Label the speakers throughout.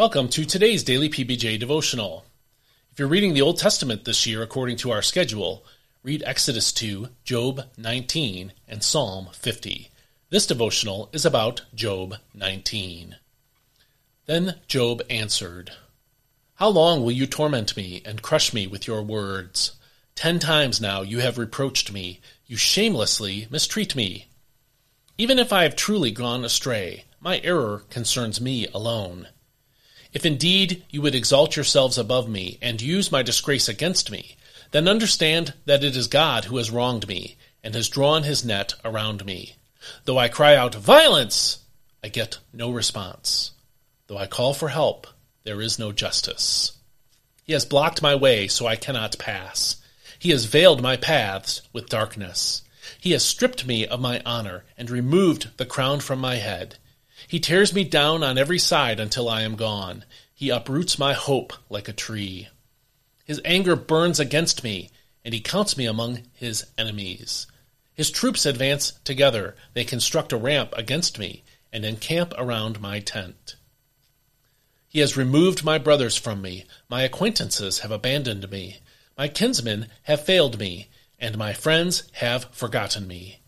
Speaker 1: Welcome to today's daily PBJ devotional. If you're reading the Old Testament this year according to our schedule, read Exodus 2, Job 19, and Psalm 50. This devotional is about Job 19. Then Job answered, How long will you torment me and crush me with your words? Ten times now you have reproached me, you shamelessly mistreat me. Even if I have truly gone astray, my error concerns me alone. If indeed you would exalt yourselves above me and use my disgrace against me, then understand that it is God who has wronged me and has drawn his net around me. Though I cry out, Violence! I get no response. Though I call for help, there is no justice. He has blocked my way so I cannot pass. He has veiled my paths with darkness. He has stripped me of my honor and removed the crown from my head. He tears me down on every side until I am gone. He uproots my hope like a tree. His anger burns against me, and he counts me among his enemies. His troops advance together. They construct a ramp against me and encamp around my tent. He has removed my brothers from me. My acquaintances have abandoned me. My kinsmen have failed me, and my friends have forgotten me.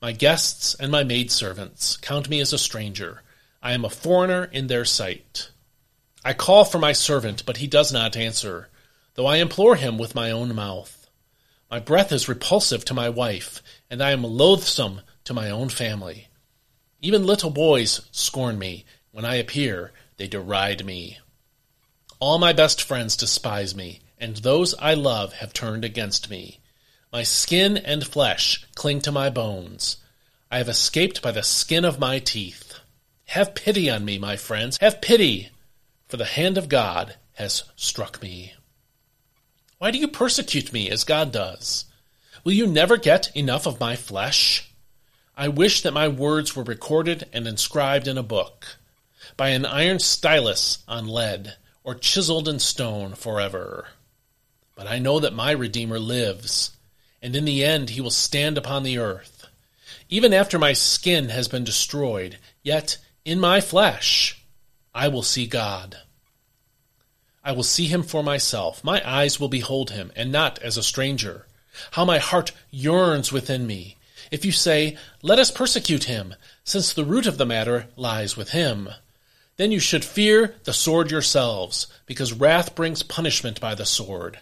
Speaker 1: My guests and my maidservants count me as a stranger. I am a foreigner in their sight. I call for my servant, but he does not answer, though I implore him with my own mouth. My breath is repulsive to my wife, and I am loathsome to my own family. Even little boys scorn me. When I appear, they deride me. All my best friends despise me, and those I love have turned against me. My skin and flesh cling to my bones. I have escaped by the skin of my teeth. Have pity on me, my friends. Have pity, for the hand of God has struck me. Why do you persecute me as God does? Will you never get enough of my flesh? I wish that my words were recorded and inscribed in a book, by an iron stylus on lead, or chiseled in stone forever. But I know that my Redeemer lives, and in the end he will stand upon the earth. Even after my skin has been destroyed, yet in my flesh, I will see God. I will see him for myself. My eyes will behold him, and not as a stranger. How my heart yearns within me. If you say, Let us persecute him, since the root of the matter lies with him, then you should fear the sword yourselves, because wrath brings punishment by the sword,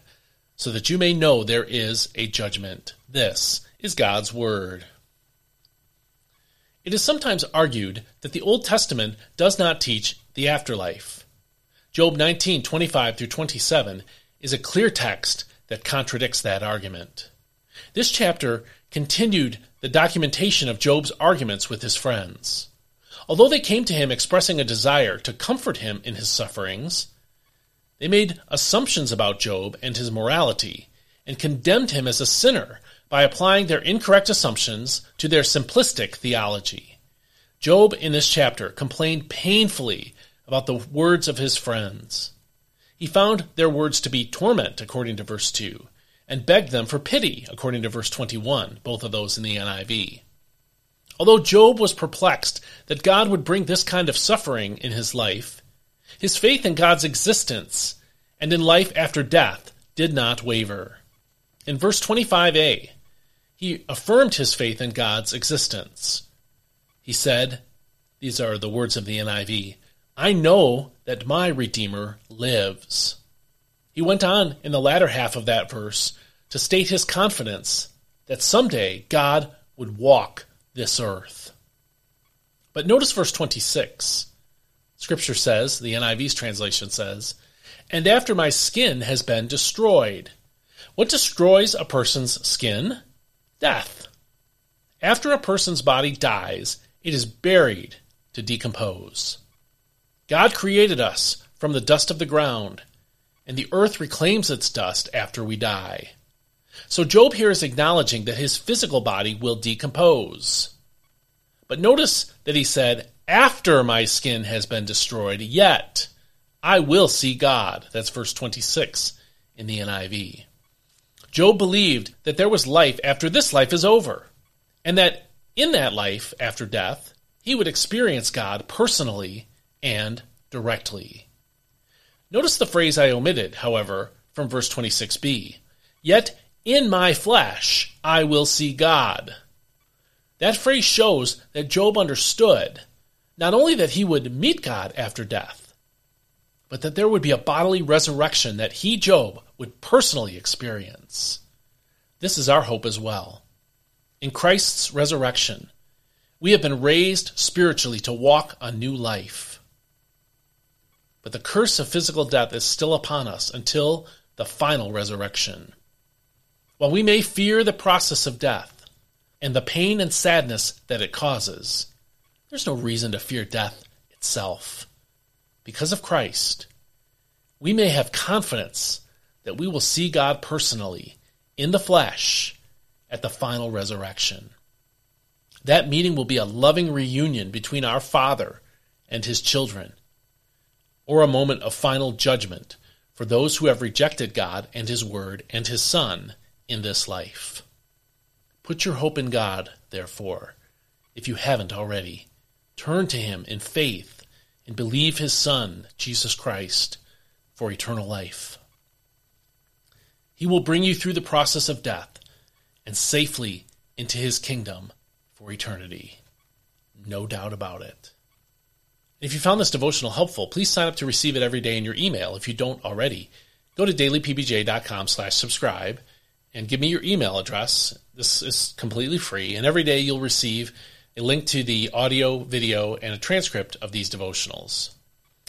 Speaker 1: so that you may know there is a judgment. This is God's word. It is sometimes argued that the Old Testament does not teach the afterlife. Job 19:25 through 27 is a clear text that contradicts that argument. This chapter continued the documentation of Job's arguments with his friends. Although they came to him expressing a desire to comfort him in his sufferings, they made assumptions about Job and his morality and condemned him as a sinner by applying their incorrect assumptions to their simplistic theology. Job, in this chapter, complained painfully about the words of his friends. He found their words to be torment, according to verse 2, and begged them for pity, according to verse 21, both of those in the NIV. Although Job was perplexed that God would bring this kind of suffering in his life, his faith in God's existence and in life after death did not waver. In verse 25a, he affirmed his faith in God's existence. He said, These are the words of the NIV I know that my Redeemer lives. He went on in the latter half of that verse to state his confidence that someday God would walk this earth. But notice verse 26. Scripture says, the NIV's translation says, And after my skin has been destroyed. What destroys a person's skin? Death. After a person's body dies, it is buried to decompose. God created us from the dust of the ground, and the earth reclaims its dust after we die. So Job here is acknowledging that his physical body will decompose. But notice that he said, After my skin has been destroyed, yet I will see God. That's verse 26 in the NIV. Job believed that there was life after this life is over, and that in that life after death, he would experience God personally and directly. Notice the phrase I omitted, however, from verse 26b. Yet in my flesh I will see God. That phrase shows that Job understood not only that he would meet God after death, but that there would be a bodily resurrection that he, Job, would personally experience. This is our hope as well. In Christ's resurrection, we have been raised spiritually to walk a new life. But the curse of physical death is still upon us until the final resurrection. While we may fear the process of death and the pain and sadness that it causes, there's no reason to fear death itself. Because of Christ, we may have confidence that we will see God personally in the flesh at the final resurrection. That meeting will be a loving reunion between our Father and his children, or a moment of final judgment for those who have rejected God and his word and his Son in this life. Put your hope in God, therefore, if you haven't already. Turn to him in faith and believe his Son, Jesus Christ, for eternal life. He will bring you through the process of death and safely into his kingdom for eternity. No doubt about it. If you found this devotional helpful, please sign up to receive it every day in your email if you don't already. Go to dailypbj.com slash subscribe and give me your email address. This is completely free, and every day you'll receive a link to the audio, video, and a transcript of these devotionals.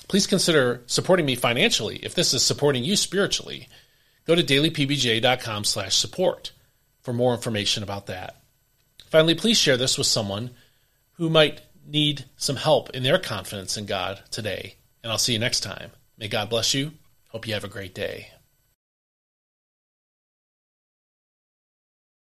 Speaker 1: Please consider supporting me financially if this is supporting you spiritually. Go to dailypbj.com slash support for more information about that. Finally, please share this with someone who might need some help in their confidence in God today. And I'll see you next time. May God bless you. Hope you have a great day.